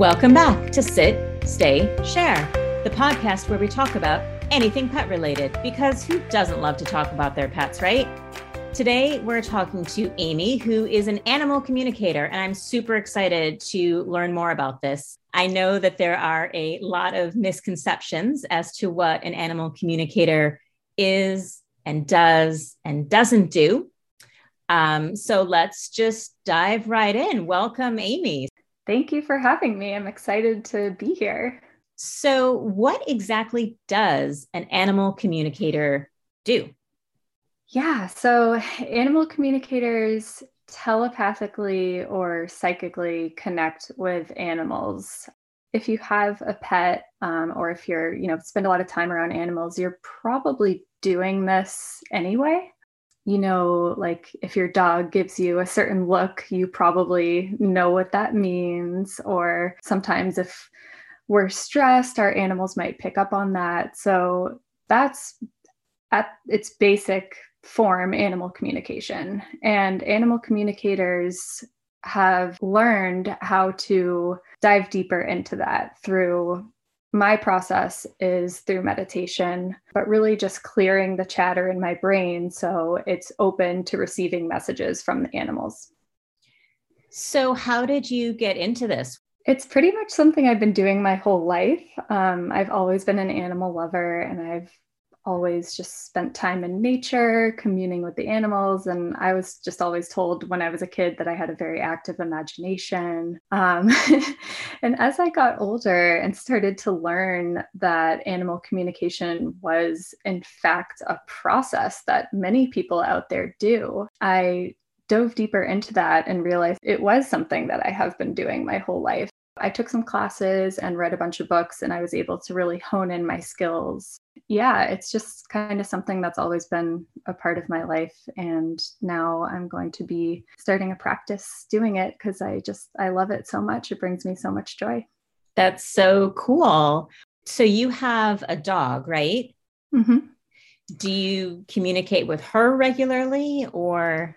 Welcome back to Sit, Stay, Share, the podcast where we talk about anything pet related because who doesn't love to talk about their pets, right? Today, we're talking to Amy, who is an animal communicator, and I'm super excited to learn more about this. I know that there are a lot of misconceptions as to what an animal communicator is and does and doesn't do. Um, so let's just dive right in. Welcome, Amy. Thank you for having me. I'm excited to be here. So, what exactly does an animal communicator do? Yeah, so animal communicators telepathically or psychically connect with animals. If you have a pet um, or if you're, you know, spend a lot of time around animals, you're probably doing this anyway. You know, like if your dog gives you a certain look, you probably know what that means. Or sometimes if we're stressed, our animals might pick up on that. So that's at its basic form animal communication. And animal communicators have learned how to dive deeper into that through my process is through meditation, but really just clearing the chatter in my brain so it's open to receiving messages from the animals. So, how did you get into this? It's pretty much something I've been doing my whole life. Um, I've always been an animal lover and I've always just spent time in nature, communing with the animals. And I was just always told when I was a kid that I had a very active imagination. Um, and as I got older and started to learn that animal communication was, in fact, a process that many people out there do, I dove deeper into that and realized it was something that I have been doing my whole life. I took some classes and read a bunch of books, and I was able to really hone in my skills. Yeah, it's just kind of something that's always been a part of my life. And now I'm going to be starting a practice doing it because I just, I love it so much. It brings me so much joy. That's so cool. So you have a dog, right? Mm-hmm. Do you communicate with her regularly or?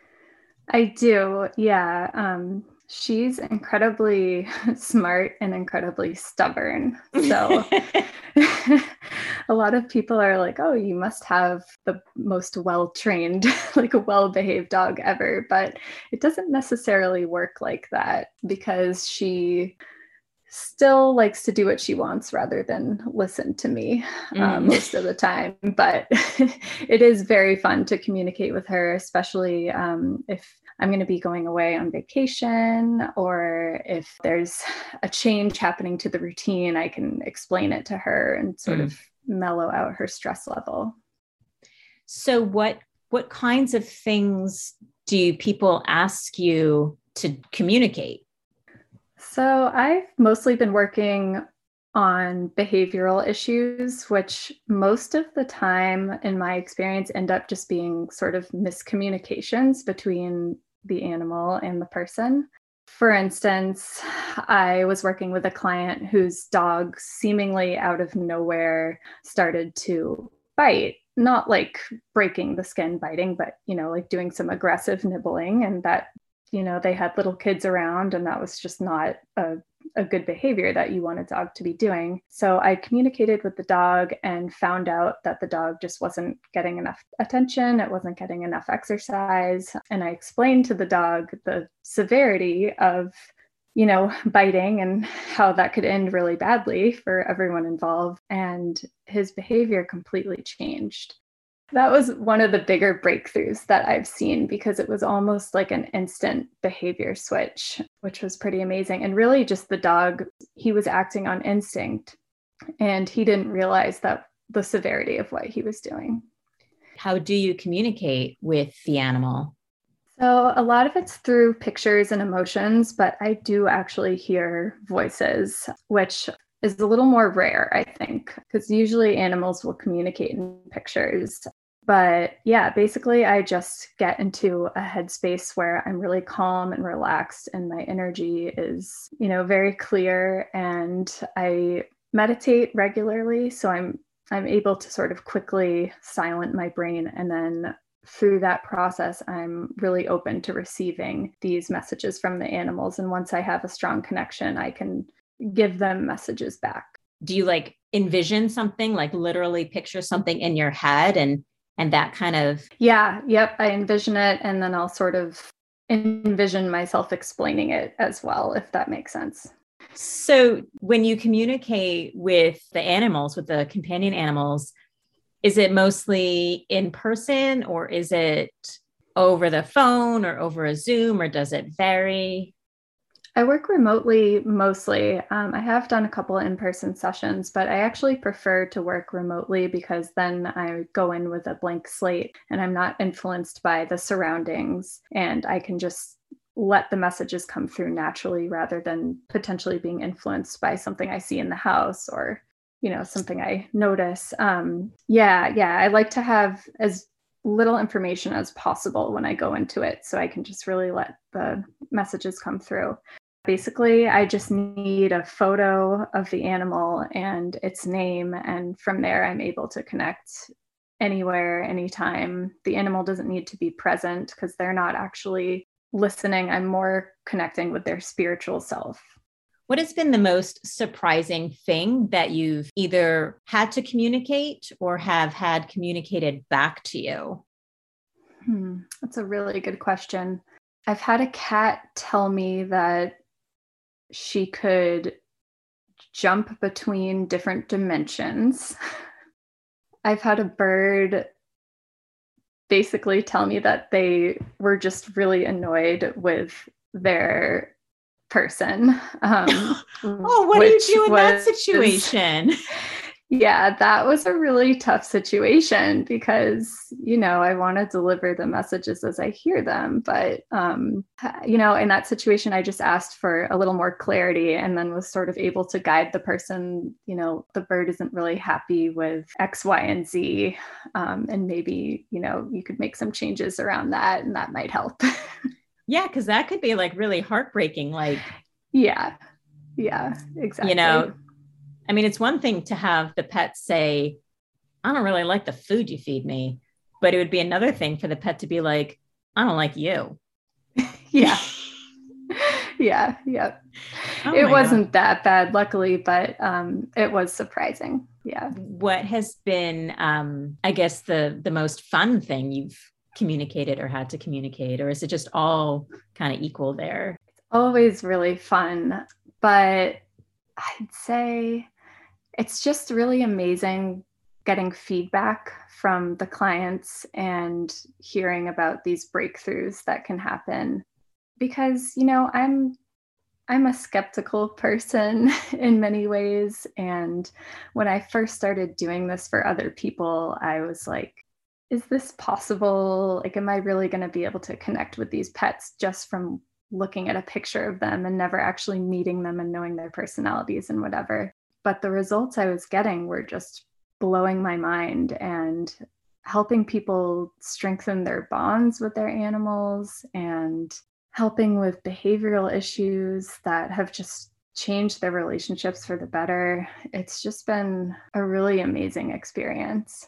I do, yeah. Um, she's incredibly smart and incredibly stubborn. So a lot of people are like, oh, you must have the most well trained, like a well behaved dog ever. But it doesn't necessarily work like that because she still likes to do what she wants rather than listen to me uh, mm. most of the time. But it is very fun to communicate with her, especially um, if I'm going to be going away on vacation or if there's a change happening to the routine, I can explain it to her and sort mm. of mellow out her stress level. So what what kinds of things do people ask you to communicate? So I've mostly been working on behavioral issues, which most of the time, in my experience, end up just being sort of miscommunications between the animal and the person. For instance, I was working with a client whose dog seemingly out of nowhere started to bite, not like breaking the skin biting, but you know, like doing some aggressive nibbling and that you know, they had little kids around and that was just not a a good behavior that you want a dog to be doing. So I communicated with the dog and found out that the dog just wasn't getting enough attention, it wasn't getting enough exercise. And I explained to the dog the severity of you know, biting and how that could end really badly for everyone involved. And his behavior completely changed that was one of the bigger breakthroughs that I've seen because it was almost like an instant behavior switch, which was pretty amazing. And really, just the dog, he was acting on instinct and he didn't realize that the severity of what he was doing. How do you communicate with the animal? So, a lot of it's through pictures and emotions, but I do actually hear voices, which is a little more rare, I think, because usually animals will communicate in pictures. But yeah, basically, I just get into a headspace where I'm really calm and relaxed, and my energy is, you know, very clear. And I meditate regularly, so I'm I'm able to sort of quickly silent my brain, and then through that process, I'm really open to receiving these messages from the animals. And once I have a strong connection, I can give them messages back. Do you like envision something, like literally picture something in your head and and that kind of Yeah, yep, I envision it and then I'll sort of envision myself explaining it as well if that makes sense. So, when you communicate with the animals, with the companion animals, is it mostly in person or is it over the phone or over a Zoom or does it vary? I work remotely mostly. Um, I have done a couple in person sessions, but I actually prefer to work remotely because then I go in with a blank slate and I'm not influenced by the surroundings and I can just let the messages come through naturally rather than potentially being influenced by something I see in the house or you know something I notice. Um, yeah, yeah, I like to have as little information as possible when I go into it so I can just really let the messages come through. Basically, I just need a photo of the animal and its name, and from there, I'm able to connect anywhere, anytime. The animal doesn't need to be present because they're not actually listening. I'm more connecting with their spiritual self. What has been the most surprising thing that you've either had to communicate or have had communicated back to you? Hmm, that's a really good question. I've had a cat tell me that she could jump between different dimensions. I've had a bird basically tell me that they were just really annoyed with their person. Um, oh, what do you do in was, that situation? yeah, that was a really tough situation because, you know, I want to deliver the messages as I hear them. But, um, you know, in that situation, I just asked for a little more clarity and then was sort of able to guide the person, you know, the bird isn't really happy with X, Y, and Z. Um, and maybe, you know, you could make some changes around that and that might help. yeah, because that could be like really heartbreaking. Like, yeah. Yeah, exactly. You know, I mean, it's one thing to have the pet say, I don't really like the food you feed me, but it would be another thing for the pet to be like, I don't like you. yeah. yeah. Yep. Oh it wasn't God. that bad, luckily, but um, it was surprising. Yeah. What has been, um, I guess, the the most fun thing you've communicated or had to communicate, or is it just all kind of equal there? It's always really fun, but I'd say it's just really amazing getting feedback from the clients and hearing about these breakthroughs that can happen. Because you know i'm i'm a skeptical person in many ways. And when i first started doing this for other people i was like is this possible? Like am i really going to be able to connect with these pets just from looking at a picture of them and never actually meeting them and knowing their personalities and whatever but the results I was getting were just blowing my mind and helping people strengthen their bonds with their animals and helping with behavioral issues that have just changed their relationships for the better. It's just been a really amazing experience.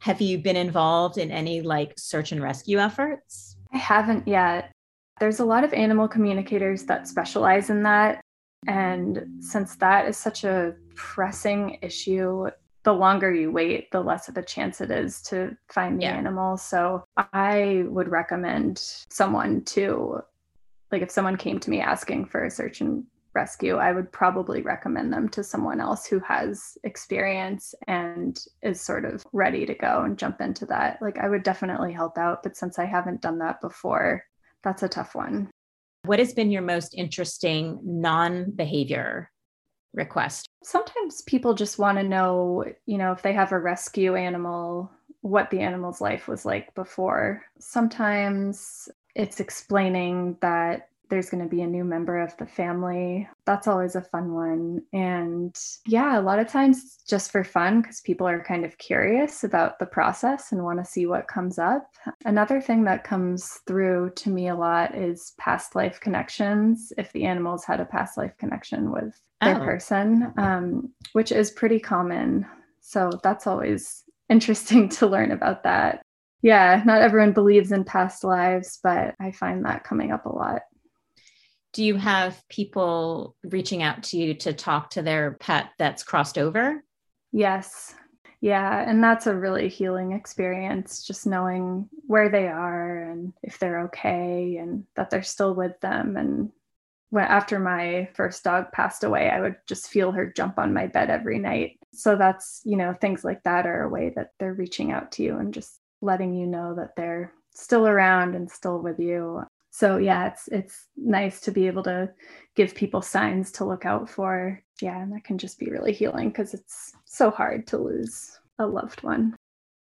Have you been involved in any like search and rescue efforts? I haven't yet. There's a lot of animal communicators that specialize in that. And since that is such a pressing issue, the longer you wait, the less of a chance it is to find the yeah. animal. So I would recommend someone to, like, if someone came to me asking for a search and rescue, I would probably recommend them to someone else who has experience and is sort of ready to go and jump into that. Like, I would definitely help out. But since I haven't done that before, that's a tough one. What has been your most interesting non behavior request? Sometimes people just want to know, you know, if they have a rescue animal, what the animal's life was like before. Sometimes it's explaining that there's going to be a new member of the family. That's always a fun one. And yeah, a lot of times just for fun because people are kind of curious about the process and want to see what comes up. Another thing that comes through to me a lot is past life connections. If the animals had a past life connection with their oh. person, um, which is pretty common. So that's always interesting to learn about that. Yeah, not everyone believes in past lives, but I find that coming up a lot Do you have people reaching out to you to talk to their pet that's crossed over? Yes. Yeah. And that's a really healing experience, just knowing where they are and if they're okay and that they're still with them. And when, after my first dog passed away, I would just feel her jump on my bed every night. So that's, you know, things like that are a way that they're reaching out to you and just letting you know that they're still around and still with you so yeah it's it's nice to be able to give people signs to look out for. Yeah and that can just be really healing because it's so hard to lose a loved one.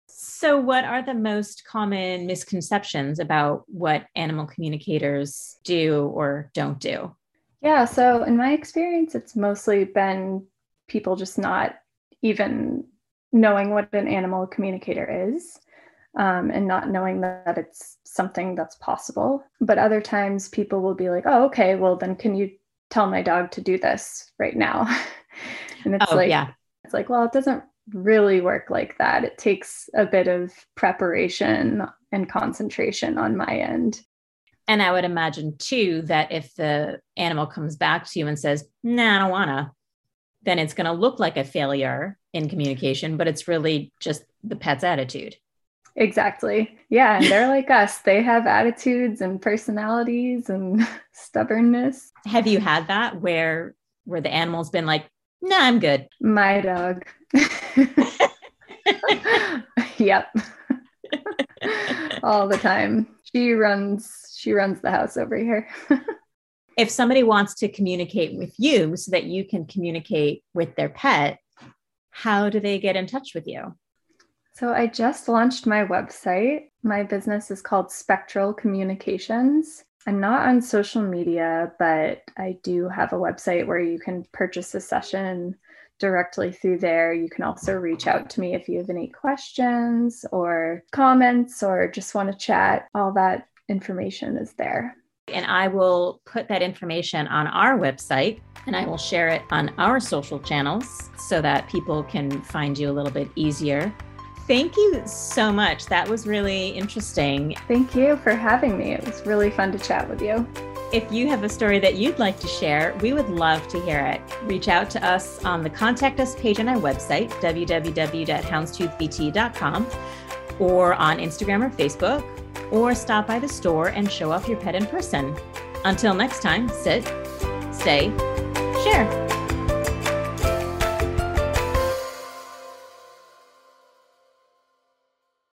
So what are the most common misconceptions about what animal communicators do or don't do? Yeah so in my experience it's mostly been people just not even knowing what an animal communicator is um, and not knowing that it's something that's possible. But other times people will be like, oh, okay, well, then can you tell my dog to do this right now? and it's oh, like, yeah. it's like, well, it doesn't really work like that. It takes a bit of preparation and concentration on my end. And I would imagine too that if the animal comes back to you and says, nah, I don't wanna, then it's going to look like a failure in communication, but it's really just the pet's attitude. Exactly. Yeah. And they're like us. They have attitudes and personalities and stubbornness. Have you had that where where the animal's been like, no, nah, I'm good? My dog. yep. All the time. She runs, she runs the house over here. if somebody wants to communicate with you so that you can communicate with their pet, how do they get in touch with you? So I just launched my website. My business is called Spectral Communications. I'm not on social media, but I do have a website where you can purchase a session directly through there. You can also reach out to me if you have any questions or comments or just want to chat. All that information is there. And I will put that information on our website and I will share it on our social channels so that people can find you a little bit easier. Thank you so much. That was really interesting. Thank you for having me. It was really fun to chat with you. If you have a story that you'd like to share, we would love to hear it. Reach out to us on the contact us page on our website, www.houndstoothvt.com, or on Instagram or Facebook, or stop by the store and show off your pet in person. Until next time, sit, stay, share.